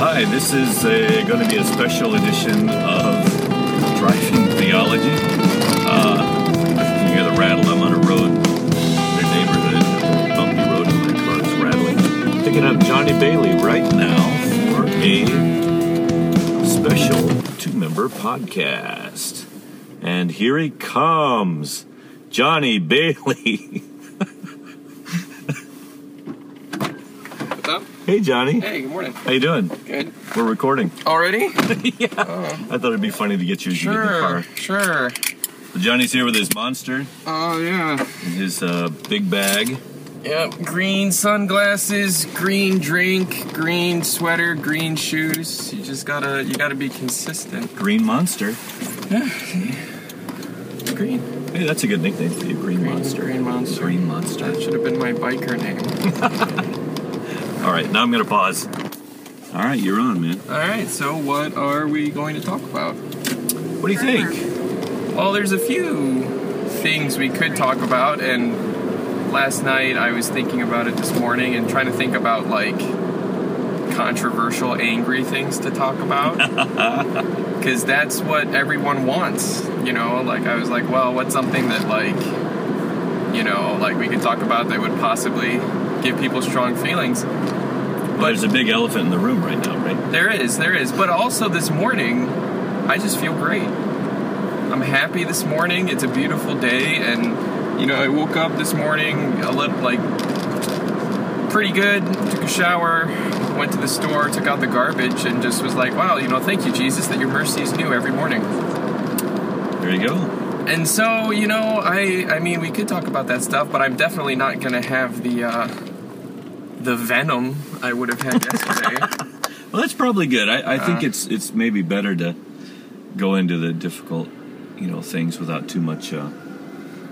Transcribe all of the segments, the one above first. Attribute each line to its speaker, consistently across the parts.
Speaker 1: Hi, this is going to be a special edition of Driving Theology. Uh, you hear the rattle, I'm on a road, in a neighborhood, bumpy road, and my car is rattling. Picking up Johnny Bailey right now for a special two-member podcast. And here he comes, Johnny Bailey.
Speaker 2: What's up?
Speaker 1: Hey, Johnny.
Speaker 2: Hey, good morning.
Speaker 1: How you doing?
Speaker 2: Good.
Speaker 1: We're recording.
Speaker 2: Already?
Speaker 1: yeah. I thought it'd be funny to get you as you get in the car.
Speaker 2: Sure, sure.
Speaker 1: So Johnny's here with his monster
Speaker 2: Oh, yeah.
Speaker 1: his uh, big bag.
Speaker 2: Yep. Green sunglasses, green drink, green sweater, green shoes. You just gotta, you gotta be consistent.
Speaker 1: Green Monster. Yeah.
Speaker 2: Green.
Speaker 1: Hey, that's a good nickname for you, Green,
Speaker 2: Green
Speaker 1: Monster.
Speaker 2: Green monster.
Speaker 1: Green Monster.
Speaker 2: That should have been my biker name.
Speaker 1: All right, now I'm gonna pause. All right, you're on, man.
Speaker 2: All right. So, what are we going to talk about?
Speaker 1: What do you think?
Speaker 2: Well, there's a few things we could talk about, and last night I was thinking about it this morning and trying to think about like controversial, angry things to talk about. Because that's what everyone wants, you know? Like, I was like, well, what's something that, like, you know, like we could talk about that would possibly give people strong feelings?
Speaker 1: Well, there's a big elephant in the room right now, right?
Speaker 2: There is, there is. But also this morning, I just feel great. I'm happy this morning. It's a beautiful day, and you know, I woke up this morning a little like pretty good. Took a shower, went to the store, took out the garbage, and just was like, wow, you know, thank you, Jesus, that your mercy is new every morning.
Speaker 1: There you go.
Speaker 2: And so, you know, I I mean, we could talk about that stuff, but I'm definitely not gonna have the uh, the venom I would have had yesterday.
Speaker 1: Well, that's probably good. I, I think
Speaker 2: Uh.
Speaker 1: it's it's maybe better to go into the difficult, you know, things without too much uh,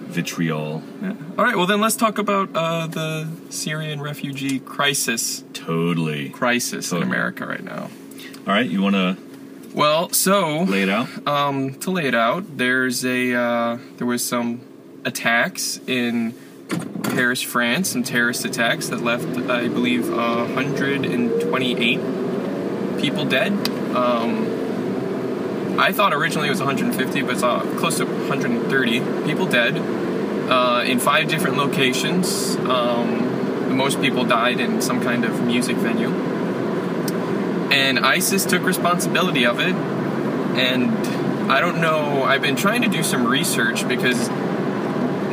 Speaker 1: vitriol.
Speaker 2: Yeah. All right, well then let's talk about uh, the Syrian refugee crisis
Speaker 1: Totally.
Speaker 2: crisis in America right now.
Speaker 1: All right, you want to
Speaker 2: Well, so
Speaker 1: lay it out?
Speaker 2: um, to lay it out, there's a uh, there was some attacks in Paris, France, some terrorist attacks that left, I believe, uh, 128 people dead. Um, I thought originally it was 150, but it's uh, close to 130 people dead uh, in five different locations. Um, most people died in some kind of music venue. And ISIS took responsibility of it. And I don't know, I've been trying to do some research because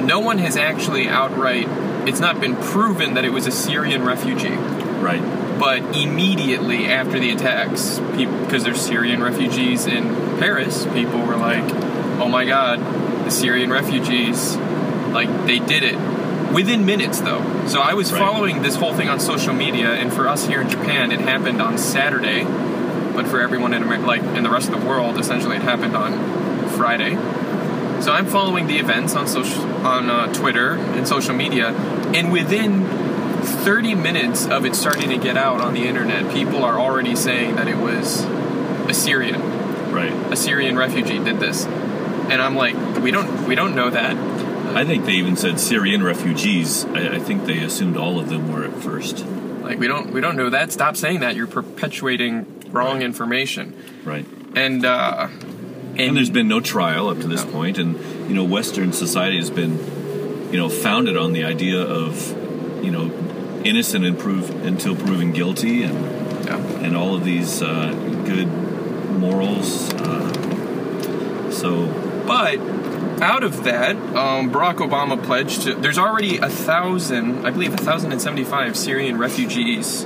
Speaker 2: no one has actually outright, it's not been proven that it was a Syrian refugee.
Speaker 1: Right.
Speaker 2: But immediately after the attacks, because there's Syrian refugees in Paris, people were like, "Oh my God, the Syrian refugees!" Like they did it within minutes, though. So I was
Speaker 1: Right.
Speaker 2: following this whole thing on social media, and for us here in Japan, it happened on Saturday. But for everyone in America, like in the rest of the world, essentially it happened on Friday. So I'm following the events on social, on uh, Twitter and social media, and within 30 minutes of it starting to get out on the internet, people are already saying that it was a Syrian,
Speaker 1: Right.
Speaker 2: a Syrian refugee did this, and I'm like, we don't, we don't know that.
Speaker 1: I think they even said Syrian refugees. I, I think they assumed all of them were at first.
Speaker 2: Like we don't, we don't know that. Stop saying that. You're perpetuating wrong
Speaker 1: Right.
Speaker 2: information.
Speaker 1: Right.
Speaker 2: And uh,
Speaker 1: And there's been no trial up to this
Speaker 2: No.
Speaker 1: point, and you know, Western society has been, you know, founded on the idea of, you know, innocent and prove, until proven guilty, and
Speaker 2: yeah.
Speaker 1: and all of these uh, good morals. Uh, so
Speaker 2: But out of that, um, Barack Obama pledged to. There's already a thousand, I believe, a thousand and seventy-five Syrian refugees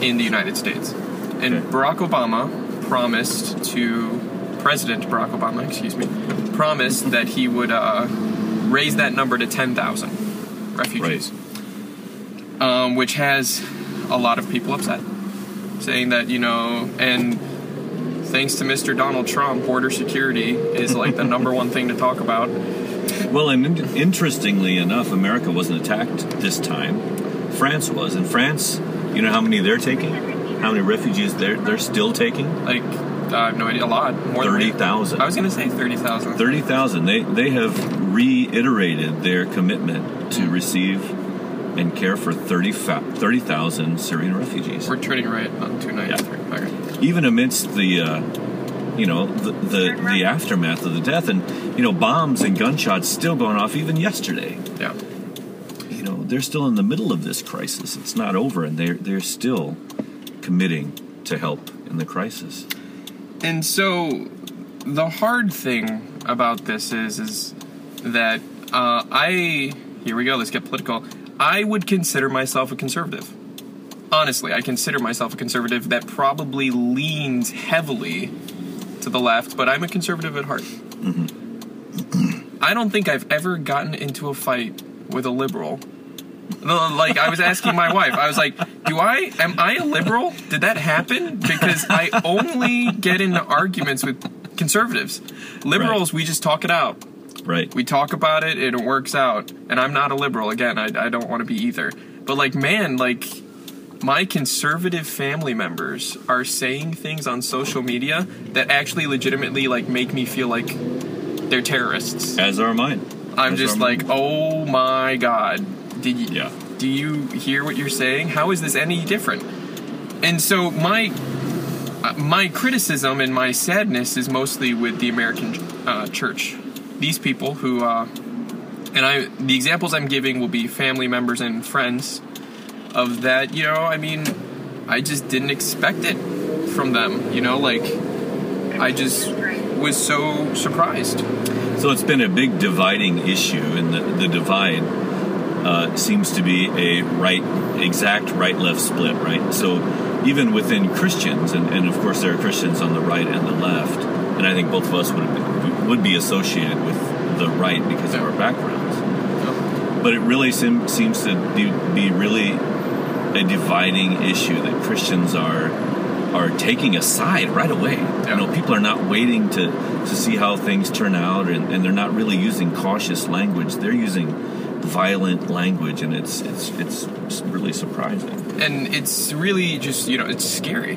Speaker 2: in the United States, and
Speaker 1: Okay.
Speaker 2: Barack Obama promised to President Barack Obama, excuse me, promised that he would uh, raise that number to ten thousand refugees, um, which has a lot of people upset, saying that you know and thanks to Mr. Donald Trump, border security is like the number one thing to talk about.
Speaker 1: Well, and in- interestingly enough, America wasn't attacked this time. France was, and France, you know how many they're taking? How many refugees they're they're still taking?
Speaker 2: Like, I have no idea, a lot more than
Speaker 1: Thirty thousand.
Speaker 2: I was gonna say thirty thousand.
Speaker 1: Thirty thousand. They they have reiterated their commitment to receive and care for 30 30,000 Syrian refugees.
Speaker 2: We're turning right on 293. Okay.
Speaker 1: Even amidst the, uh, you know, the, the the aftermath of the death, and you know, bombs and gunshots still going off even yesterday.
Speaker 2: Yeah.
Speaker 1: You know, they're still in the middle of this crisis. It's not over, and they're they're still committing to help in the crisis.
Speaker 2: And so the hard thing about this is is that uh, I here we go. Let's get political. I would consider myself a conservative. Honestly, I consider myself a conservative that probably leans heavily to the left, but I'm a conservative at heart. I don't think I've ever gotten into a fight with a liberal. Like I was asking my wife, I was like, "Do I am I a liberal? Did that happen?" Because I only get into arguments with conservatives. Liberals, we just talk it out.
Speaker 1: Right.
Speaker 2: We talk about it, it works out. And I'm not a liberal. Again, I, I don't want to be either. But like, man, like my conservative family members are saying things on social media that actually legitimately like make me feel like they're terrorists.
Speaker 1: As are mine.
Speaker 2: I'm
Speaker 1: As
Speaker 2: just like,
Speaker 1: mine.
Speaker 2: oh my god, did you?
Speaker 1: Yeah.
Speaker 2: Do you hear what you're saying? How is this any different? And so my uh, my criticism and my sadness is mostly with the American uh, church. These people who, uh, and I, the examples I'm giving will be family members and friends of that. You know, I mean, I just didn't expect it from them. You know, like I just was so surprised.
Speaker 1: So it's been a big dividing issue, and the, the divide uh, seems to be a right, exact right left split, right? So even within Christians, and, and of course there are Christians on the right and the left, and I think both of us would, would be associated with the right because of our backgrounds. But it really seem, seems to be, be really a dividing issue that Christians are are taking a side right away. You know, people are not waiting to, to see how things turn out, and, and they're not really using cautious language. They're using violent language, and it's it's it's really surprising.
Speaker 2: and it's really just you know it's scary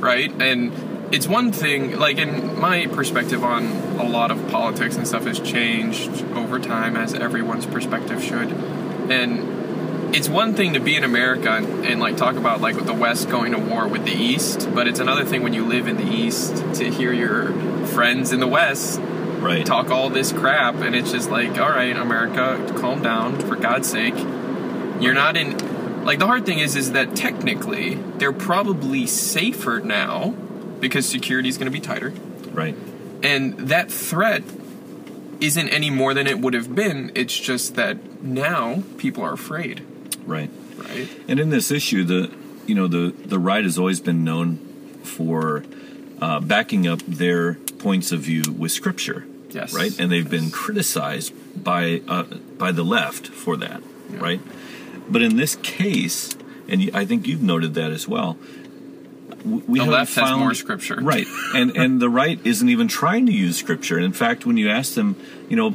Speaker 2: right and it's one thing like in my perspective on a lot of politics and stuff has changed over time as everyone's perspective should and it's one thing to be in america and, and like talk about like the west going to war with the east but it's another thing when you live in the east to hear your friends in the west
Speaker 1: Right.
Speaker 2: talk all this crap and it's just like all right america calm down for god's sake you're not in like the hard thing is is that technically they're probably safer now because security is going to be tighter
Speaker 1: Right.
Speaker 2: and that threat isn't any more than it would have been it's just that now people are afraid
Speaker 1: Right.
Speaker 2: right
Speaker 1: And in this issue, the you know the the right has always been known for uh, backing up their points of view with scripture.
Speaker 2: Yes.
Speaker 1: Right. And they've been criticized by uh, by the left for that.
Speaker 2: Yeah.
Speaker 1: Right. But in this case, and I think you've noted that as well. We
Speaker 2: The left has more scripture.
Speaker 1: right? And and the right isn't even trying to use scripture. And in fact, when you ask them, you know,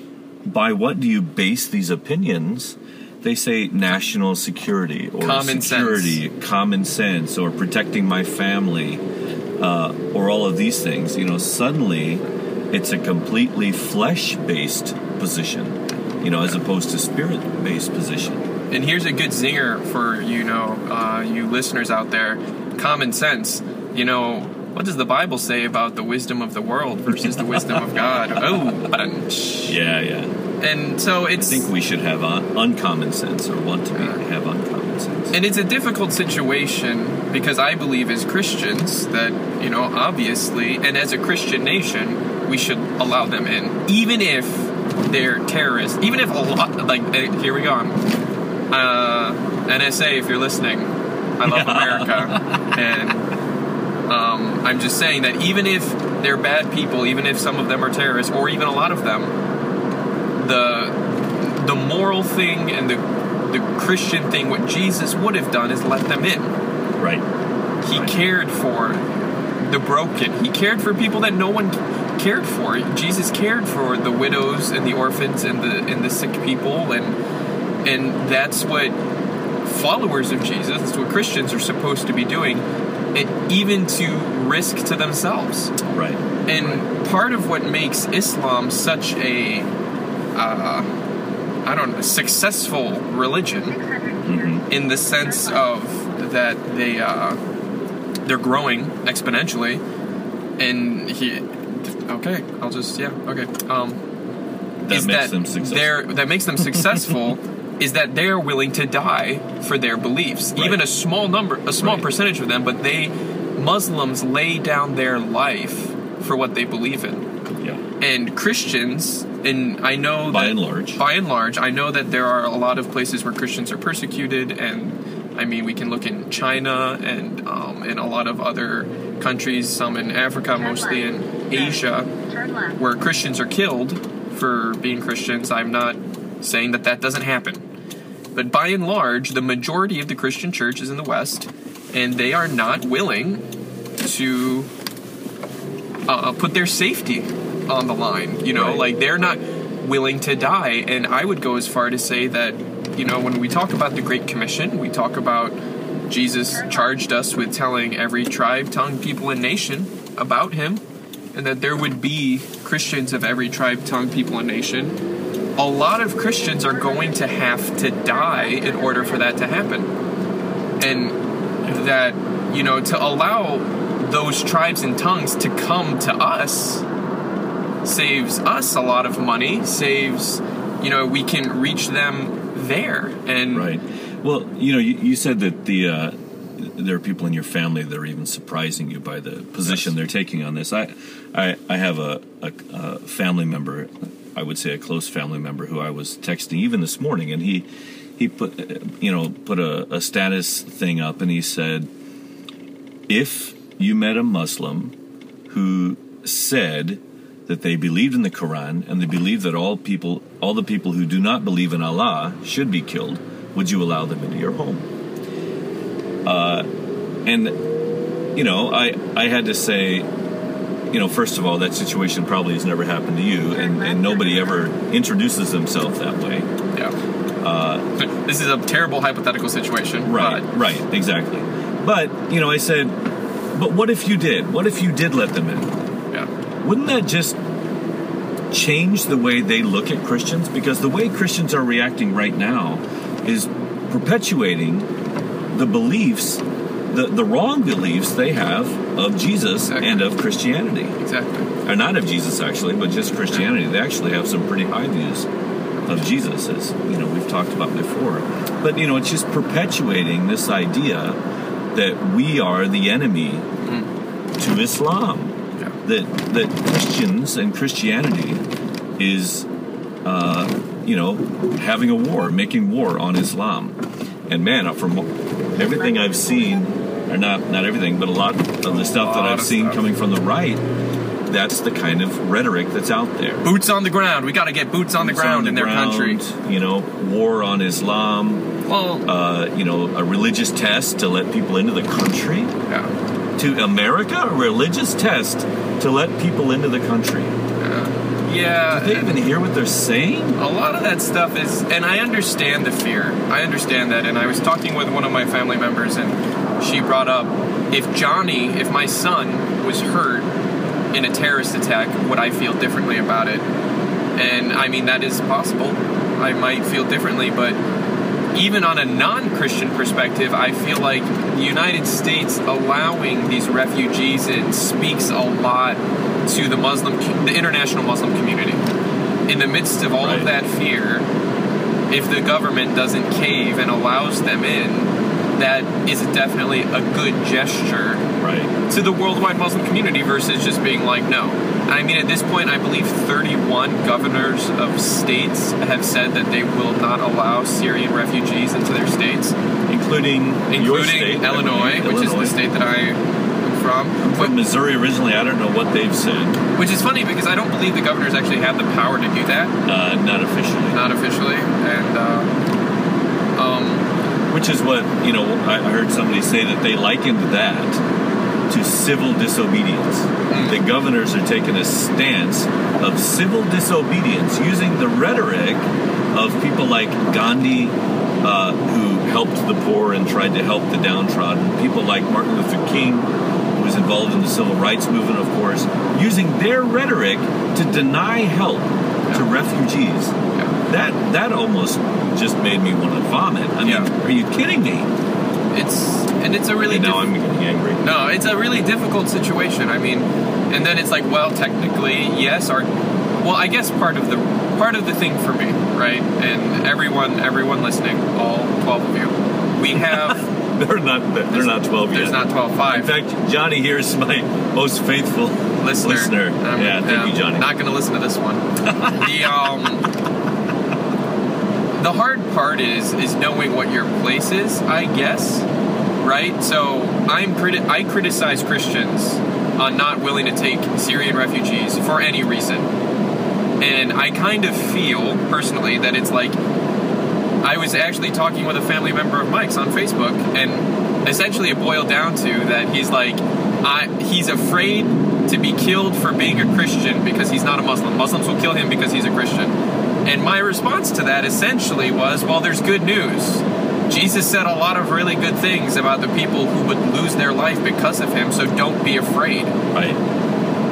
Speaker 1: by what do you base these opinions? They say national security or
Speaker 2: Common sense.
Speaker 1: common sense, or protecting my family, uh, or all of these things. You know, suddenly it's a completely flesh-based position, you know, as opposed to spirit-based position.
Speaker 2: And here's a good zinger for you know uh, you listeners out there. Common sense. You know what does the Bible say about the wisdom of the world versus the wisdom of God? Oh, bunch.
Speaker 1: Yeah, yeah.
Speaker 2: And so it's.
Speaker 1: I think we should have un- uncommon sense, or want to be, have uncommon sense.
Speaker 2: and it's a difficult situation because I believe as Christians that you know obviously and as a Christian nation we should allow them in even if they're terrorists even if a lot like here we go uh, NSA if you're listening I love America and um, I'm just saying that even if they're bad people even if some of them are terrorists or even a lot of them the the moral thing and the the Christian thing, what Jesus would have done is let them in.
Speaker 1: right.
Speaker 2: He
Speaker 1: Right.
Speaker 2: cared for the broken. He cared for people that no one cared for. Jesus cared for the widows and the orphans and the and the sick people and and that's what followers of Jesus, that's what Christians are supposed to be doing, and even to risk to themselves.
Speaker 1: Right.
Speaker 2: And part of what makes Islam such a, uh, I don't know, successful religion in the sense of that they uh, they're growing exponentially, and he. Okay, I'll just yeah. Okay. Um,
Speaker 1: That
Speaker 2: is
Speaker 1: makes
Speaker 2: that
Speaker 1: them successful.
Speaker 2: they're that makes them successful is that they're willing to die for their beliefs.
Speaker 1: Right.
Speaker 2: Even a small number, a small
Speaker 1: Right.
Speaker 2: percentage of them, but they Muslims lay down their life for what they believe in.
Speaker 1: Yeah.
Speaker 2: And Christians, and I know
Speaker 1: By
Speaker 2: that,
Speaker 1: and large.
Speaker 2: by and large, I know that there are a lot of places where Christians are persecuted, and I mean we can look in China and um, in a lot of other countries, some in Africa, mostly in Asia, where Christians are killed for being Christians. I'm not saying that that doesn't happen. But by and large, the majority of the Christian church is in the West, and they are not willing to uh, put their safety on the line. You know,
Speaker 1: Right.
Speaker 2: like they're not willing to die. And I would go as far to say that, you know, when we talk about the Great Commission, we talk about Jesus charged us with telling every tribe, tongue, people, and nation about him, and that there would be Christians of every tribe, tongue, people, and nation. A lot of Christians are going to have to die in order for that to happen. And that, you know, to allow those tribes and tongues to come to us saves us a lot of money, saves, you know, we can reach them there. And
Speaker 1: Right. Well, you know, you, you said that the uh, there are people in your family that are even surprising you by the position
Speaker 2: Yes.
Speaker 1: they're taking on this. I, I, I have a, a, a family member, I would say a close family member, who I was texting even this morning, and he he put you know put a, a status thing up, and he said, if you met a Muslim who said that they believed in the Quran and they believed that all people, all the people who do not believe in Allah should be killed, would you allow them into your home? Uh, and you know, I I had to say, you know, first of all, that situation probably has never happened to you, and, and nobody ever introduces themselves that way.
Speaker 2: yeah. Uh, this is a terrible hypothetical situation.
Speaker 1: Right,
Speaker 2: but-
Speaker 1: right, exactly. But you know, I said, but what if you did? What if you did let them in?
Speaker 2: yeah.
Speaker 1: wouldn't that just change the way they look at Christians? Because the way Christians are reacting right now is perpetuating the beliefs, the, the wrong beliefs they have of Jesus
Speaker 2: Exactly.
Speaker 1: and of Christianity.
Speaker 2: Exactly.
Speaker 1: Or not of Jesus, actually, but just Christianity. They actually have some pretty high views of Jesus, as you know we've talked about before. But you know, it's just perpetuating this idea that we are the enemy to Islam
Speaker 2: Yeah.
Speaker 1: that that Christians and Christianity is, uh, you know, having a war, making war on Islam. And man, from everything I've seen, or not not everything, but a lot of the stuff that I've seen
Speaker 2: stuff.
Speaker 1: coming from the right, that's the kind of rhetoric that's out there.
Speaker 2: Boots on the ground. We got to get boots on the
Speaker 1: Boots
Speaker 2: ground
Speaker 1: the
Speaker 2: in their
Speaker 1: ground,
Speaker 2: country.
Speaker 1: You know, war on Islam.
Speaker 2: Well,
Speaker 1: Uh, you know, a religious test to let people into the country.
Speaker 2: yeah.
Speaker 1: To America, a religious test to let people into the country.
Speaker 2: Yeah.
Speaker 1: Do they even hear what they're saying?
Speaker 2: A lot of that stuff is, and I understand the fear. I understand that. And I was talking with one of my family members, and she brought up if Johnny, if my son was hurt in a terrorist attack, would I feel differently about it? And I mean, that is possible. I might feel differently, but even on a non Christian perspective, I feel like the United States allowing these refugees in speaks a lot to the Muslim, the international Muslim community. In the midst of all
Speaker 1: Right.
Speaker 2: of that fear, if the government doesn't cave and allows them in, that is definitely a good gesture
Speaker 1: Right.
Speaker 2: to the worldwide Muslim community versus just being like, no. I mean, at this point, I believe 31 governors of states have said that they will not allow Syrian refugees into their states,
Speaker 1: Including, your
Speaker 2: including
Speaker 1: state, I
Speaker 2: Illinois, which is the state that I am from.
Speaker 1: I'm
Speaker 2: But,
Speaker 1: from Missouri originally. I don't know what they've said.
Speaker 2: which is funny because I don't believe the governors actually have the power to do that,
Speaker 1: Uh, not officially.
Speaker 2: not officially. And, uh,
Speaker 1: Which is what, you know, I I heard somebody say that they likened that to civil disobedience. The governors are taking a stance of civil disobedience using the rhetoric of people like Gandhi, uh, who helped the poor and tried to help the downtrodden, people like Martin Luther King, who was involved in the civil rights movement, of course, using their rhetoric to deny help to refugees. That that almost just made me want to vomit. I mean,
Speaker 2: Yeah.
Speaker 1: are you kidding me?
Speaker 2: It's and it's a really
Speaker 1: And now
Speaker 2: diff-
Speaker 1: I'm getting angry.
Speaker 2: No, it's a really difficult situation. I mean, and then it's like, well, technically, yes, our well, I guess part of the part of the thing for me, right? And everyone everyone listening, all 12 of you. We have
Speaker 1: They're not. They're not 12 yet.
Speaker 2: there's not 12 5
Speaker 1: In fact, Johnny here is my most faithful
Speaker 2: listener.
Speaker 1: listener.
Speaker 2: Um,
Speaker 1: yeah, thank you, Johnny.
Speaker 2: Not going to listen to this one. the um, the hard part is is knowing what your place is. I guess, right? So I'm criti- I criticize Christians on not willing to take Syrian refugees for any reason, and I kind of feel personally that it's like I was actually talking with a family member of Mike's on Facebook, and essentially it boiled down to that he's like, I, he's afraid to be killed for being a Christian because he's not a Muslim. Muslims will kill him because he's a Christian. And my response to that essentially was, well, there's good news. Jesus said a lot of really good things about the people who would lose their life because of him, so don't be afraid
Speaker 1: right.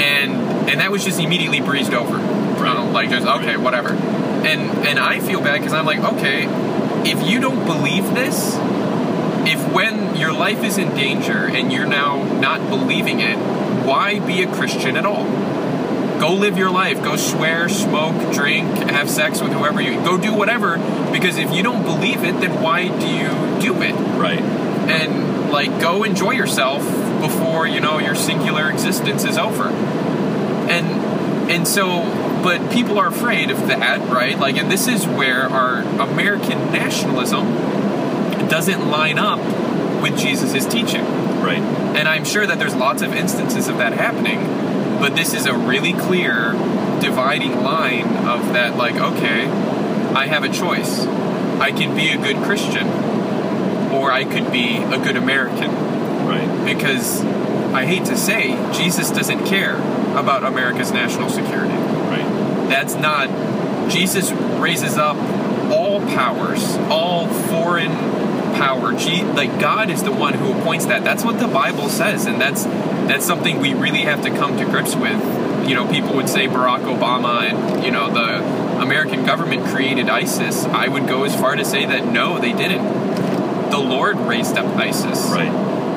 Speaker 2: and and that was just immediately breezed over. Um, like just okay, whatever. And and I feel bad because I'm like, okay, if you don't believe this, if when your life is in danger and you're now not believing it, why be a Christian at all? Go live your life. Go swear, smoke, drink, have sex with whoever you go do whatever. Because if you don't believe it, then why do you do it?
Speaker 1: Right.
Speaker 2: and like go enjoy yourself before you know your singular existence is over and and so but people are afraid of that right like and this is where our american nationalism doesn't line up with jesus' teaching
Speaker 1: Right.
Speaker 2: and i'm sure that there's lots of instances of that happening but this is a really clear dividing line of that like okay i have a choice i can be a good christian or i could be a good american
Speaker 1: Right.
Speaker 2: because I hate to say, Jesus doesn't care about America's national security.
Speaker 1: Right.
Speaker 2: That's not, Jesus raises up all powers, all foreign power. G, like God is the one who appoints that. That's what the Bible says, and that's that's something we really have to come to grips with. You know, people would say Barack Obama and you know the American government created ISIS. I would go as far to say that no, they didn't. The Lord raised up ISIS
Speaker 1: Right.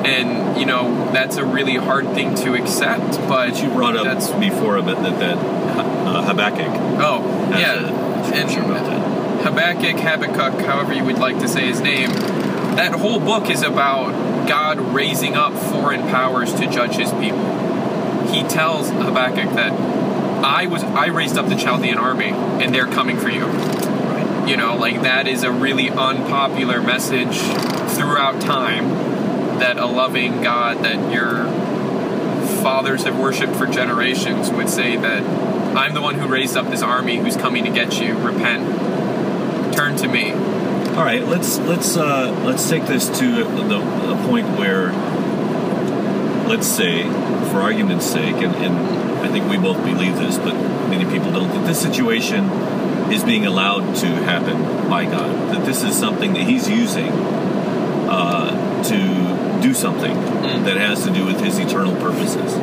Speaker 2: and you know that's a really hard thing to accept but
Speaker 1: you brought up
Speaker 2: that's
Speaker 1: before a bit that that uh, Habakkuk.
Speaker 2: oh yeah and
Speaker 1: that.
Speaker 2: habakkuk habakkuk however you would like to say his name that whole book is about god raising up foreign powers to judge his people. He tells habakkuk that i was i raised up the chaldean army and they're coming for you.
Speaker 1: Right.
Speaker 2: you know like that is a really unpopular message throughout time that a loving god that your fathers have worshipped for generations would say that i'm the one who raised up this army who's coming to get you. Repent. Turn to me
Speaker 1: All right, let's let's uh, let's take this to the a point where, let's say, for argument's sake, and, and I think we both believe this, but many people don't. That this situation is being allowed to happen by God. That this is something that He's using uh, to do something that has to do with His eternal purposes.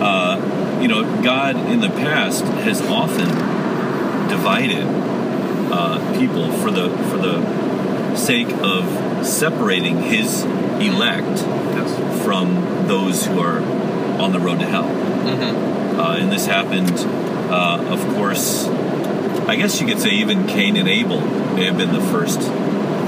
Speaker 1: Uh, you know, God in the past has often divided uh, people for the for the sake of separating His elect
Speaker 2: yes
Speaker 1: from those who are on the road to hell.
Speaker 2: mm-hmm.
Speaker 1: Uh, and this happened, uh, of course. I guess you could say even Cain and Abel may have been the first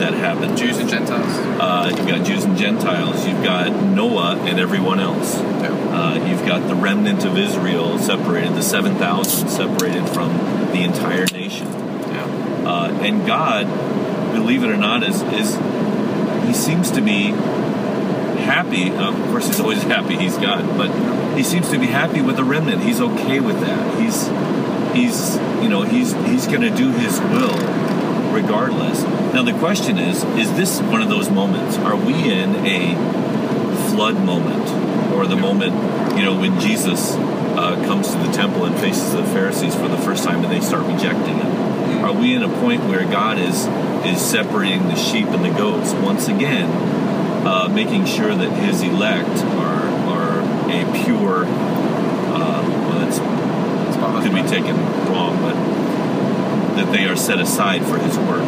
Speaker 1: that happened.
Speaker 2: jews and gentiles
Speaker 1: Uh, you've got Jews and Gentiles. You've got Noah and everyone else.
Speaker 2: yeah.
Speaker 1: Uh, you've got the remnant of Israel separated, the 7,000 separated from the entire nation. Uh, and God, believe it or not, is, is He seems to be happy. Of course, He's always happy. He's God, but He seems to be happy with the remnant. He's okay with that. He's He's you know He's He's going to do His will regardless. Now the question is: Is this one of those moments? Are we in a flood moment, or the moment you know when Jesus uh, comes to the temple and faces the Pharisees for the first time, and they start rejecting him? Are we in a point where God is is separating the sheep and the goats once again, uh, making sure that His elect are are a pure? Uh, well, that's
Speaker 2: That's what I was
Speaker 1: could be taken wrong, but that they are set aside for his work.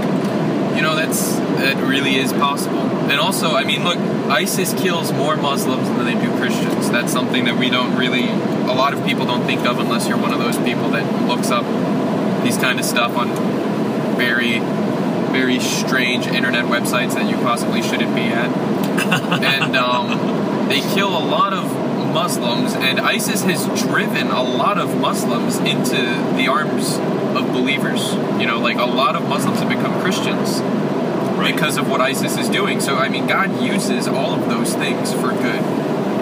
Speaker 2: You know, that's that really is possible. And also, I mean, look, ISIS kills more Muslims than they do Christians. That's something that we don't really, a lot of people don't think of unless you're one of those people that looks up these kind of stuff on very, very strange internet websites that you possibly shouldn't be at. and um, they kill a lot of Muslims, and ISIS has driven a lot of Muslims into the arms of believers. You know, like a lot of Muslims have become Christians
Speaker 1: Right.
Speaker 2: because of what ISIS is doing. So, I mean, God uses all of those things for good.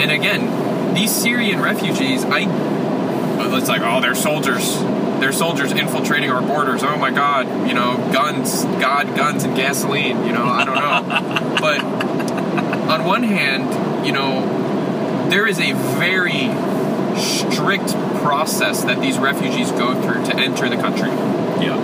Speaker 2: And again, these Syrian refugees, I. It's like, oh, they're soldiers. They're soldiers infiltrating our borders. Oh my God, you know, guns, God, guns, and gasoline. You know, I don't know. but on one hand, you know, there is a very strict process that these refugees go through to enter the country.
Speaker 1: yeah.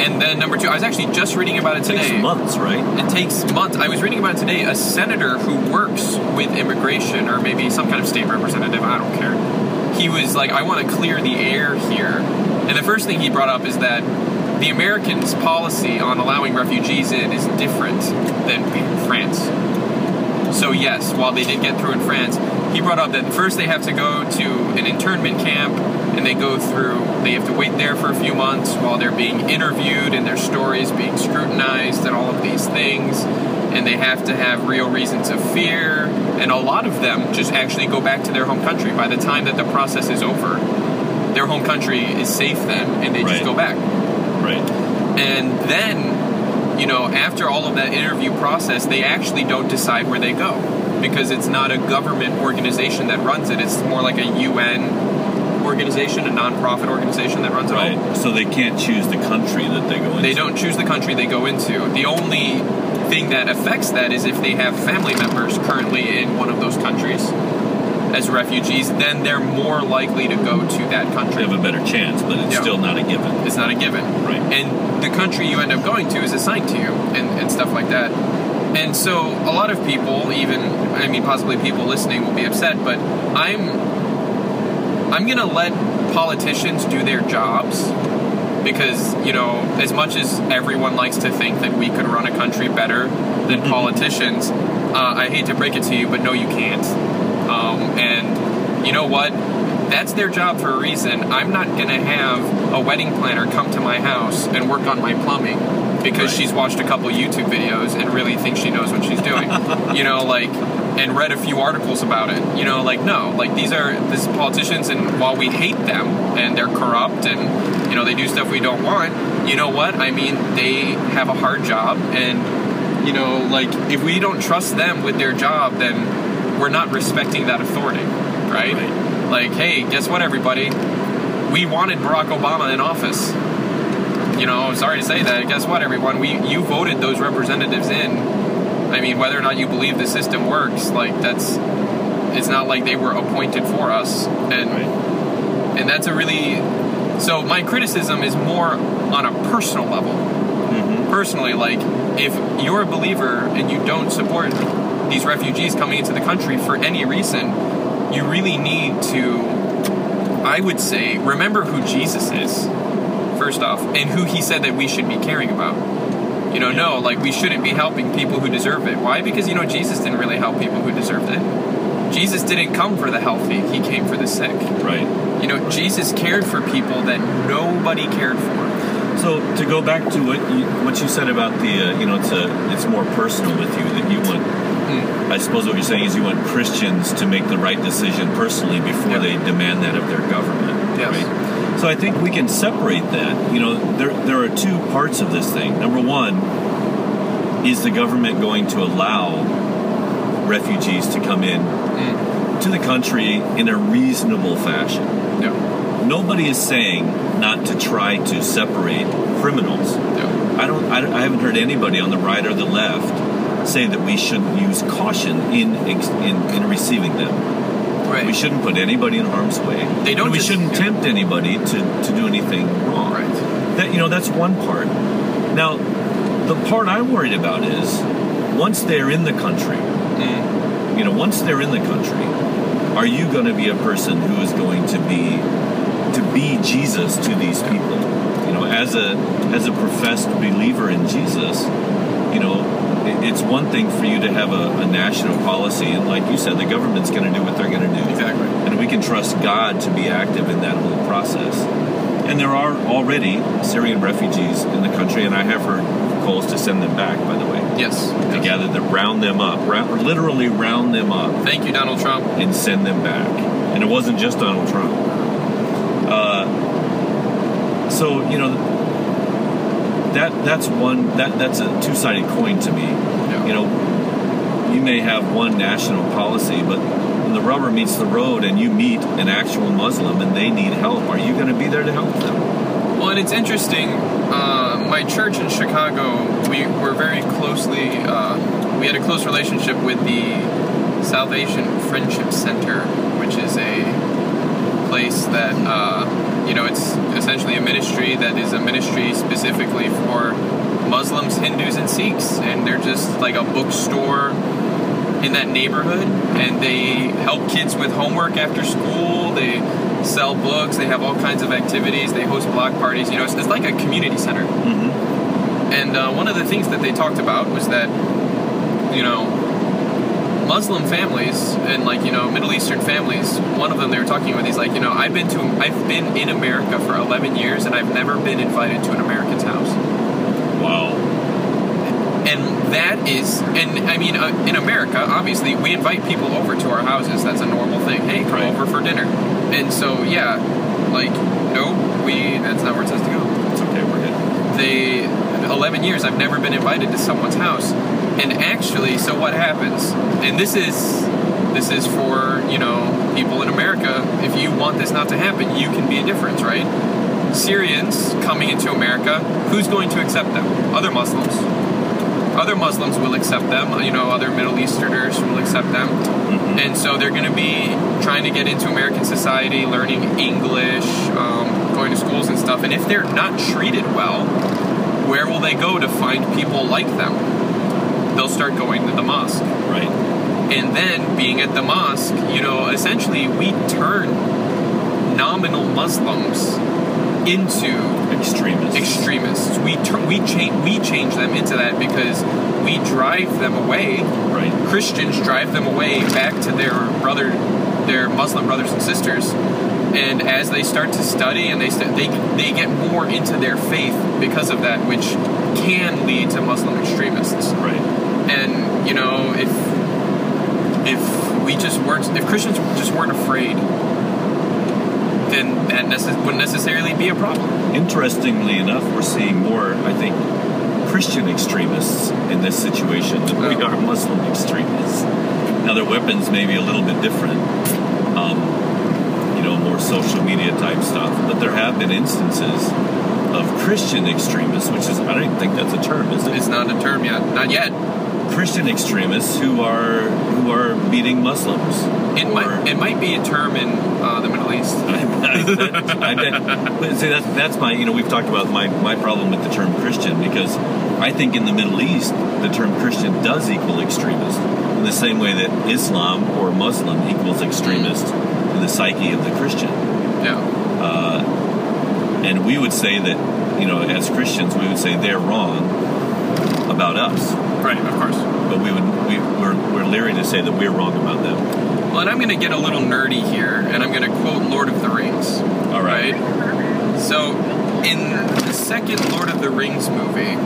Speaker 2: And then number two, I was actually just reading about it today.
Speaker 1: It months, right?
Speaker 2: It takes months. I was reading about it today. A senator who works with immigration, or maybe some kind of state representative, I don't care. He was like, I want to clear the air here. And the first thing he brought up is that the Americans' policy on allowing refugees in is different than France. So, yes, while they did get through in France, he brought up that first they have to go to an internment camp and they go through, they have to wait there for a few months while they're being interviewed and their stories being scrutinized and all of these things. And they have to have real reasons of fear. And a lot of them just actually go back to their home country. By the time that the process is over, their home country is safe then and they
Speaker 1: Right.
Speaker 2: just go back.
Speaker 1: Right.
Speaker 2: And then, you know, after all of that interview process, they actually don't decide where they go because it's not a government organization that runs it. It's more like a UN organization, a nonprofit organization that runs it all.
Speaker 1: Right. So they can't choose the country that they go into.
Speaker 2: They don't choose the country they go into. The only thing that affects that is if they have family members currently in one of those countries as refugees, then they're more likely to go to that
Speaker 1: They
Speaker 2: country.
Speaker 1: have a better chance, but it's
Speaker 2: Yeah.
Speaker 1: still not a given.
Speaker 2: It's not a given.
Speaker 1: Right.
Speaker 2: And the country you end up going to is assigned to you and, and stuff like that. And so a lot of people, even I mean possibly people listening will be upset, but I'm I'm gonna let politicians do their jobs because, you know, as much as everyone likes to think that we could run a country better than politicians, uh, I hate to break it to you, but no, you can't. Um, and you know what? That's their job for a reason. I'm not going to have a wedding planner come to my house and work on my plumbing because
Speaker 1: Right.
Speaker 2: she's watched a couple YouTube videos and really thinks she knows what she's doing. you know, like, and read a few articles about it. You know, like, no, like, these are these politicians, and while we hate them and they're corrupt and, you know, they do stuff we don't want, you know what? I mean, they have a hard job, and, you know, like, if we don't trust them with their job, then we're not respecting that authority, right?
Speaker 1: Right.
Speaker 2: Like, hey, guess what, everybody? We wanted Barack Obama in office. You know, I'm sorry to say that. Guess what, everyone? We you voted those representatives in. I mean, whether or not you believe the system works, like that's it's not like they were appointed for us. And
Speaker 1: Right.
Speaker 2: and that's a really so my criticism is more on a personal level
Speaker 1: Mm-hmm.
Speaker 2: personally like if you're a believer and you don't support these refugees coming into the country for any reason you really need to i would say remember who jesus is first off and who he said that we should be caring about. You know no like we shouldn't be helping people who deserve it. Why? Because you know jesus didn't really help people who deserved it. Jesus didn't come for the healthy he came for the sick.
Speaker 1: Right.
Speaker 2: you know jesus cared for people that nobody cared for
Speaker 1: So to go back to what you, what you said about the uh, you know it's a it's more personal with you that you want.
Speaker 2: Hmm.
Speaker 1: I suppose what you're saying is you want Christians to make the right decision personally before
Speaker 2: Yeah.
Speaker 1: they demand that of their government.
Speaker 2: Yes.
Speaker 1: Right. So I think we can separate that. You know, there there are two parts of this thing. Number one, is the government going to allow refugees to come in
Speaker 2: Mm.
Speaker 1: to the country in a reasonable fashion?
Speaker 2: no
Speaker 1: Nobody is saying not to try to separate criminals. I don't. I, I haven't heard anybody on the right or the left say that we shouldn't use caution in in, in receiving them.
Speaker 2: right
Speaker 1: We shouldn't put anybody in harm's way.
Speaker 2: They don't
Speaker 1: And we
Speaker 2: just-
Speaker 1: shouldn't
Speaker 2: yeah.
Speaker 1: tempt anybody to, to do anything wrong.
Speaker 2: right
Speaker 1: That you know that's one part. Now, the part I'm worried about is once they're in the country.
Speaker 2: Mm.
Speaker 1: You know, once they're in the country, are you going to be a person who is going to be to be Jesus to these people? You know, as a as a professed believer in Jesus, you know, it, it's one thing for you to have a, a national policy, and like you said, the government's going to do what they're going to do.
Speaker 2: Exactly.
Speaker 1: And we can trust God to be active in that whole process. And there are already Syrian refugees in the country, and I have heard calls to send them back. By the way,
Speaker 2: Yes.
Speaker 1: to
Speaker 2: yes.
Speaker 1: gather them, round them up, round, literally round them up
Speaker 2: Thank you, Donald Trump.
Speaker 1: and send them back. And it wasn't just Donald Trump. Uh, so you know that that's one that that's a two-sided coin to me.
Speaker 2: Yeah.
Speaker 1: You know, you may have one national policy, but when the rubber meets the road and you meet an actual Muslim and they need help, are you going to be there to help them?
Speaker 2: Well, and it's interesting. Uh, my church in Chicago, we were very closely. Uh, we had a close relationship with the Salvation Friendship Center, which is a place that uh, you know it's essentially a ministry that is a ministry specifically for Muslims, Hindus, and Sikhs, and they're just like a bookstore in that neighborhood and they help kids with homework after school they sell books they have all kinds of activities they host block parties you know it's, it's like a community center
Speaker 1: Mm-hmm.
Speaker 2: and uh, one of the things that they talked about was that you know muslim families and like you know middle eastern families one of them they were talking about he's like you know i've been to i've been in america for 11 years and i've never been invited to an american's house
Speaker 1: Wow.
Speaker 2: and that is and i mean uh, in america obviously we invite people over to our houses that's a normal thing hey come
Speaker 1: Right.
Speaker 2: over for dinner and so yeah like no we that's not where it says to go
Speaker 1: It's okay. We're good.
Speaker 2: they 11 years i've never been invited to someone's house and actually so what happens and this is this is for you know people in america. If you want this not to happen you can be a difference right? Syrians coming into america who's going to accept them? Other muslims. Other muslims will accept them. You know other middle easterners will accept them. And so they're going to be trying to get into American society, learning English, um, going to schools and stuff. And if they're not treated well, where will they go to find people like them? Start going to the mosque.
Speaker 1: Right.
Speaker 2: And then being at the mosque, you know, essentially we turn nominal Muslims into
Speaker 1: Extremists.
Speaker 2: extremists. We turn, we change we change them into that because we drive them away
Speaker 1: right.
Speaker 2: Christians drive them away back to their brother, their Muslim brothers and sisters, and as they start to study and they st- they they get more into their faith because of that, which can lead to Muslim extremists.
Speaker 1: Right.
Speaker 2: And you know, if if we just weren't, if Christians just weren't afraid, then that necess- wouldn't necessarily be a problem.
Speaker 1: Interestingly enough, we're seeing more, I think, Christian extremists in this situation than we
Speaker 2: Oh.
Speaker 1: are Muslim extremists. Now, their weapons may be a little bit different, um, you know, more social media type stuff, but there have been instances of Christian extremists, which is, I don't even think that's a term, is it?
Speaker 2: It's not a term yet, not yet.
Speaker 1: Christian extremists who are who are beating Muslims.
Speaker 2: It
Speaker 1: or-
Speaker 2: might it might be a term in uh, the Middle East.
Speaker 1: I, I. See, that's that's my. You know, we've talked about my my problem with the term Christian because I think in the Middle East the term Christian does equal extremist in the same way that Islam or Muslim equals extremist in the psyche of the Christian.
Speaker 2: Yeah.
Speaker 1: Uh, and we would say that, you know, as Christians, we would say they're wrong about us,
Speaker 2: Right, of course.
Speaker 1: but we would we, we're we're leery to say that we're wrong about them.
Speaker 2: Well, and I'm going to get a little nerdy here, and I'm going to quote Lord of the Rings.
Speaker 1: All right.
Speaker 2: So, in the second Lord of the Rings movie,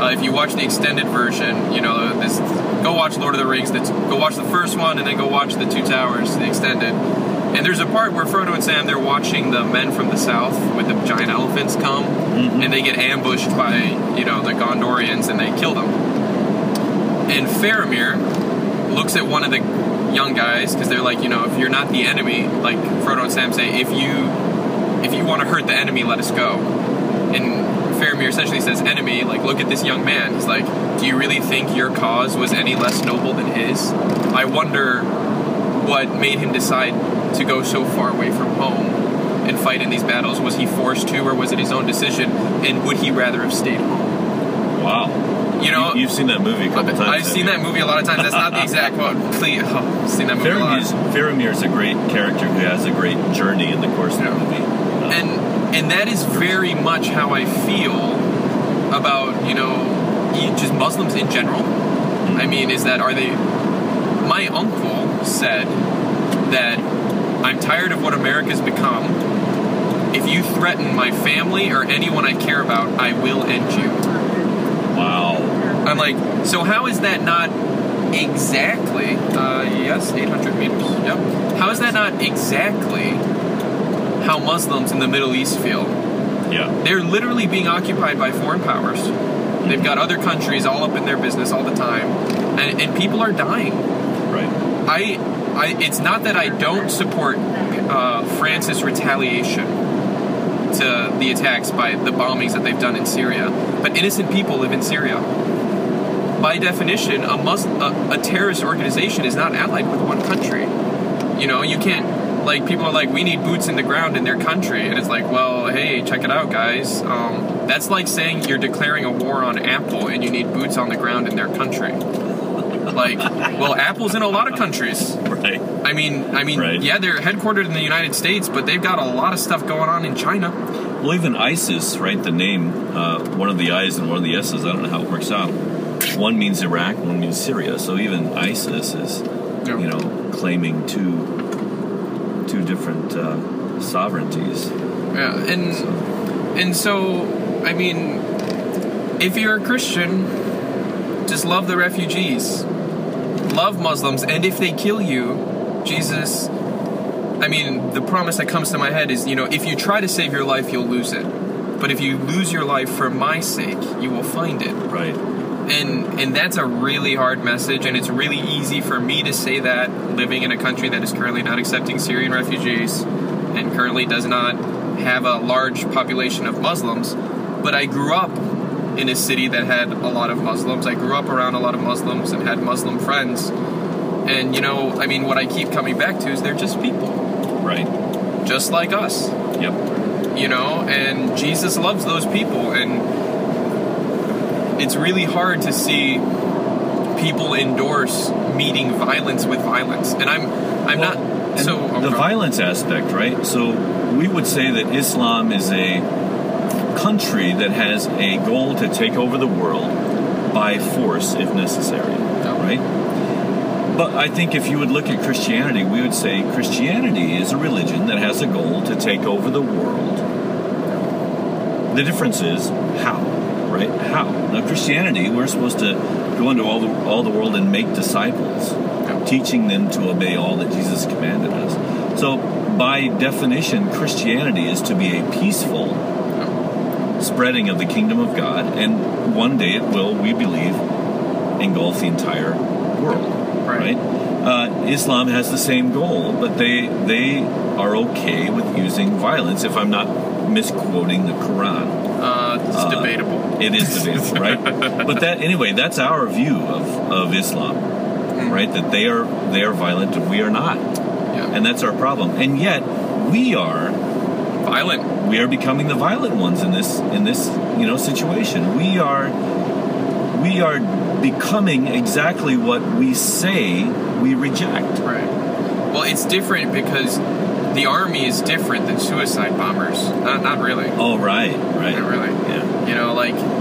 Speaker 2: uh, if you watch the extended version, you know this. Go watch Lord of the Rings. That's, go watch the first one, and then go watch the Two Towers, the extended. And there's a part where Frodo and Sam they're watching the men from the south with the giant elephants come, and they get ambushed by you know the Gondorians, and they kill them. And Faramir looks at one of the young guys because they're like, you know, if you're not the enemy, like Frodo and Sam say, if you if you want to hurt the enemy, let us go. And Faramir essentially says, enemy, like look at this young man. He's like, do you really think your cause was any less noble than his? I wonder what made him decide to go so far away from home and fight in these battles. Was he forced to, or was it his own decision? And would he rather have stayed home?
Speaker 1: Wow.
Speaker 2: You know,
Speaker 1: you, have seen that movie a couple times.
Speaker 2: I've seen that movie a lot of times. That's not the exact quote. Please, oh, I've seen that movie
Speaker 1: Faramir's,
Speaker 2: a lot.
Speaker 1: Faramir's a great character who has a great journey in the course of the movie. Uh,
Speaker 2: and and that is very much how I feel about you know just Muslims in general. I mean, is that are they? My uncle said that I'm tired of what America's become. If you threaten my family or anyone I care about, I will end you.
Speaker 1: wow.
Speaker 2: I'm like, so how is that not exactly? Uh, yes, 800 meters. Yep. How is that not exactly how Muslims in the Middle East feel?
Speaker 1: Yeah.
Speaker 2: They're literally being occupied by foreign powers. They've got other countries all up in their business all the time, and, and people are dying.
Speaker 1: Right.
Speaker 2: I, I, it's not that I don't support uh, France's retaliation to the attacks by the bombings that they've done in Syria, but innocent people live in Syria. By definition, a, a, a terrorist organization is not allied with one country. You know, you can't like people are like, we need boots in the ground in their country, and it's like, well, hey, check it out, guys. Um, that's like saying you're declaring a war on Apple and you need boots on the ground in their country. Like, well, Apple's in a lot of countries.
Speaker 1: Right.
Speaker 2: I mean, I mean,
Speaker 1: Right.
Speaker 2: yeah, they're headquartered in the United States, but they've got a lot of stuff going on in China.
Speaker 1: Well, even ISIS, right? The name, uh, one of the I's and one of the S's. I don't know how it works out. One means Iraq, one means Syria. So even ISIS is,
Speaker 2: Yeah.
Speaker 1: you know, claiming two two different uh, sovereignties.
Speaker 2: Yeah, and and so I mean, if you're a Christian, just love the refugees, love Muslims, and if they kill you, Jesus. I mean, the promise that comes to my head is, you know, if you try to save your life, you'll lose it. But if you lose your life for my sake, you will find it.
Speaker 1: Right.
Speaker 2: and and that's a really hard message and it's really easy for me to say that living in a country that is currently not accepting Syrian refugees and currently does not have a large population of Muslims but I grew up in a city that had a lot of Muslims I grew up around a lot of Muslims and had Muslim friends and you know I mean what I keep coming back to is they're just people
Speaker 1: Right.
Speaker 2: just like us
Speaker 1: Yep.
Speaker 2: you know and jesus loves those people and it's really hard to see people endorse meeting violence with violence and i'm i'm
Speaker 1: Well,
Speaker 2: not so oh,
Speaker 1: the
Speaker 2: I'm sorry.
Speaker 1: violence aspect, right? So we would say that Islam is a country that has a goal to take over the world by force if necessary, right? But I think if you would look at Christianity, we would say Christianity is a religion that has a goal to take over the world. The difference is how, right? How. Now, Christianity, we're supposed to go into all the, all the world and make disciples, teaching them to obey all that Jesus commanded us. So, by definition, Christianity is to be a peaceful spreading of the kingdom of God, and one day it will, we believe, engulf the entire world.
Speaker 2: Right.
Speaker 1: Right? Uh, Islam has the same goal, but they they are okay with using violence. If I'm not misquoting the Quran,
Speaker 2: uh it's
Speaker 1: uh,
Speaker 2: debatable
Speaker 1: it is debatable, right? But that anyway, that's our view of, of Islam, right? That they are they are violent and we are not,
Speaker 2: yeah
Speaker 1: and that's our problem. And yet we are
Speaker 2: violent
Speaker 1: we are becoming the violent ones in this in this you know situation. We are we are becoming exactly what we say we reject.
Speaker 2: right well it's different because the army is different than suicide bombers not not really
Speaker 1: Oh right, right,
Speaker 2: not really
Speaker 1: yeah,
Speaker 2: You know, like,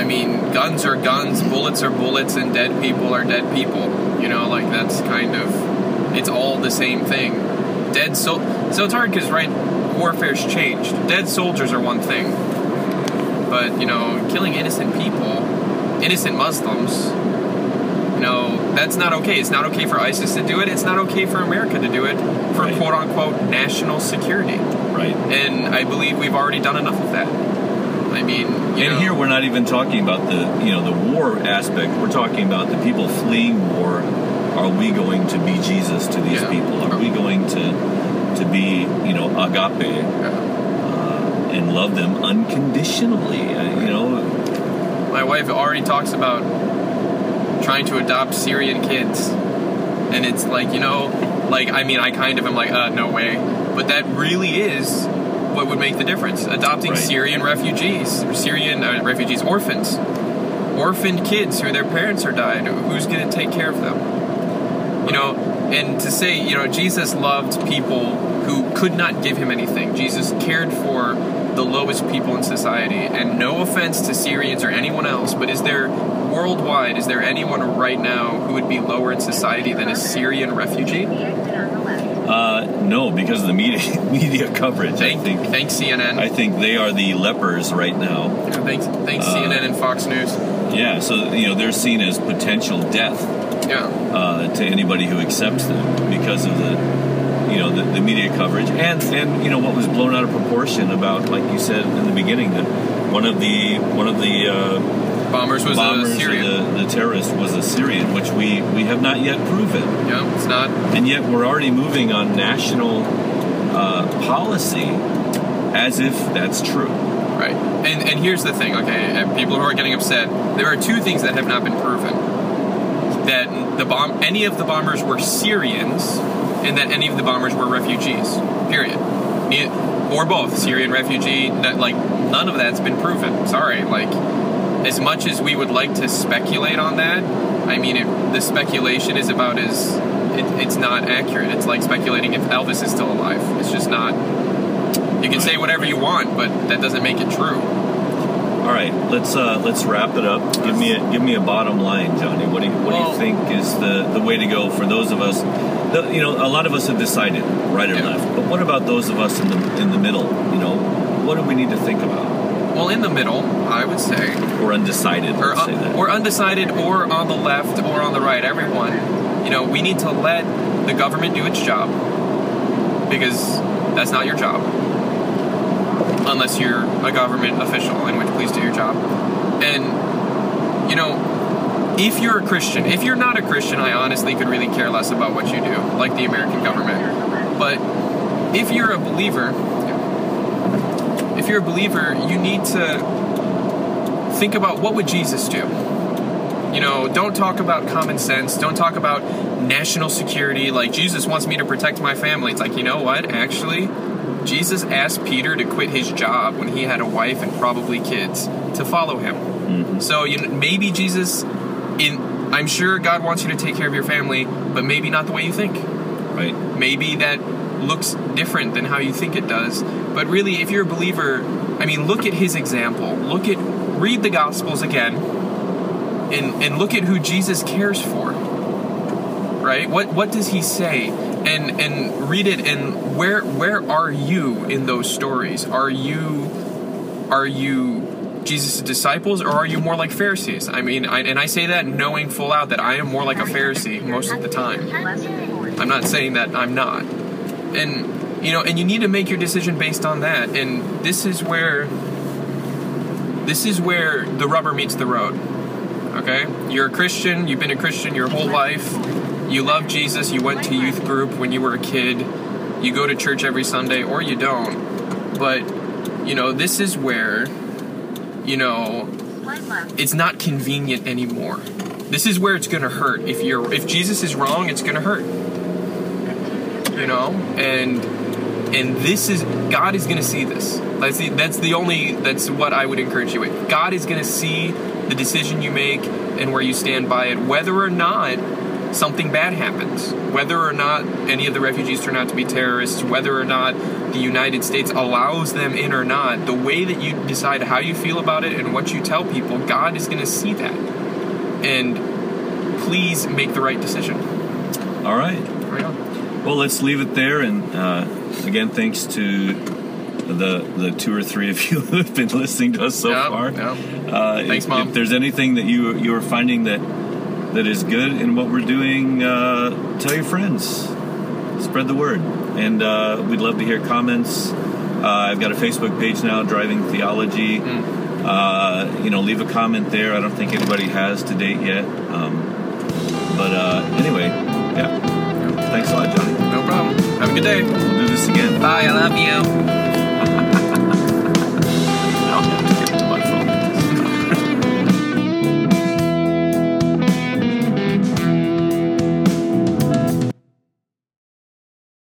Speaker 2: I mean, guns are guns, bullets are bullets, and dead people are dead people. You know, like, that's kind of, it's all the same thing. Dead so So it's hard because, right, warfare's changed. Dead soldiers are one thing. But, you know, killing innocent people, innocent Muslims, you know, that's not okay. It's not okay for ISIS to do it. It's not okay for America to do it for
Speaker 1: Right.
Speaker 2: quote unquote national security.
Speaker 1: right.
Speaker 2: And I believe we've already done enough of that. I mean, you
Speaker 1: and
Speaker 2: know,
Speaker 1: here we're not even talking about the you know the war aspect. We're talking about the people fleeing war. Are we going to be Jesus to these
Speaker 2: Yeah.
Speaker 1: people? Are we going to to be you know agape uh, and love them unconditionally? Uh, you know,
Speaker 2: my wife already talks about trying to adopt Syrian kids, and it's like you know, like I mean, I kind of am like, uh, no way, but that really is what would make the difference. Adopting
Speaker 1: Right.
Speaker 2: Syrian refugees, Syrian uh, refugees, orphans. orphaned kids who their parents are died. Who's going to take care of them? You know, and to say, you know, Jesus loved people who could not give him anything. Jesus cared for the lowest people in society. And no offense to Syrians or anyone else, but is there worldwide, is there anyone right now who would be lower in society than a Syrian refugee?
Speaker 1: Uh, no, because of the media media coverage.
Speaker 2: Thank,
Speaker 1: I think
Speaker 2: thanks CNN.
Speaker 1: I think they are the lepers right now.
Speaker 2: Yeah, thanks, thanks
Speaker 1: Uh,
Speaker 2: CNN and Fox News.
Speaker 1: Yeah, so you know they're seen as potential death
Speaker 2: Yeah,
Speaker 1: uh, to anybody who accepts them because of the you know the, the media coverage and and you know what was blown out of proportion about like you said in the beginning that one of the one of the uh,
Speaker 2: bombers was
Speaker 1: bombers
Speaker 2: a Syrian.
Speaker 1: the, the terrorist was a Syrian, which we we have not yet proven.
Speaker 2: yeah, it's not.
Speaker 1: and yet we're already moving on national uh, policy as if that's true.
Speaker 2: Right. And and here's the thing, okay, and people who are getting upset, there are two things that have not been proven. That the bomb any of the bombers were Syrians and that any of the bombers were refugees. Period. Or both, Syrian refugee, like none of that's been proven. Sorry, like as much as we would like to speculate on that, I mean, it, the speculation is about as it, it's not accurate. It's like speculating if Elvis is still alive. It's just not. You can say whatever you want, but that doesn't make it true.
Speaker 1: All right, let's uh, let's wrap it up. Give me a give me a bottom line, Johnny. What do you, what do you think is the, the way to go for those of us? The, you know, a lot of us have decided right or
Speaker 2: Yeah.
Speaker 1: left, but what about those of us in the in the middle? You know, what do we need to think about?
Speaker 2: Well, in the middle, I would say,
Speaker 1: Or undecided?
Speaker 2: or
Speaker 1: that.
Speaker 2: or undecided, or on the left, or on the right. Everyone, you know, we need to let the government do its job because that's not your job, unless you're a government official. In which, please do your job. And you know, if you're a Christian, if you're not a Christian, I honestly could really care less about what you do, like the American government. But if you're a believer, if you're a believer, you need to think about what would Jesus do. You know, don't talk about common sense. Don't talk about national security. Like Jesus wants me to protect my family. It's like you know what? Actually, Jesus asked Peter to quit his job when he had a wife and probably kids to follow him. Mm-hmm. So you know, maybe Jesus, in I'm sure God wants you to take care of your family, but maybe not the way you think
Speaker 1: right?
Speaker 2: maybe that looks different than how you think it does. But really, if you're a believer, I mean, look at his example. Look at, read the Gospels again, and and look at who Jesus cares for. Right? What what does he say? And and read it. And where where are you in those stories? Are you are you Jesus' disciples, or are you more like Pharisees? I mean, I, and I say that knowing full out that I am more like a Pharisee most of the time. I'm not saying that I'm not. And you know, and you need to make your decision based on that. And this is where this is where the rubber meets the road. Okay? You're a Christian, you've been a Christian your whole life. You love Jesus, you went to youth group when you were a kid. You go to church every Sunday or you don't. But you know, this is where you know, it's not convenient anymore. This is where it's going to hurt. If you're if Jesus is wrong, it's going to hurt. You know, and and this is God is going to see this. That's the that's the only that's what I would encourage you with. God is going to see the decision you make and where you stand by it, whether or not something bad happens, whether or not any of the refugees turn out to be terrorists, whether or not the United States allows them in or not, the way that you decide how you feel about it and what you tell people, God is going to see that. And please make the right decision.
Speaker 1: All right.
Speaker 2: Right.
Speaker 1: Well, let's leave it there. And uh, again, thanks to the the two or three of you who have been listening to us so
Speaker 2: Yeah,
Speaker 1: far.
Speaker 2: yeah.
Speaker 1: Uh,
Speaker 2: Thanks,
Speaker 1: if,
Speaker 2: Mom.
Speaker 1: If there's anything that you you are finding that that is good in what we're doing, uh, tell your friends. Spread the word, and uh, we'd love to hear comments. Uh, I've got a Facebook page now, Driving Theology.
Speaker 2: Hmm.
Speaker 1: Uh, you know, leave a comment there. I don't think anybody has to date yet. Um, but uh, anyway, yeah. Thanks a lot, Johnny.
Speaker 2: No problem. Have a good day.
Speaker 1: We'll do this again.
Speaker 2: Bye. I love you.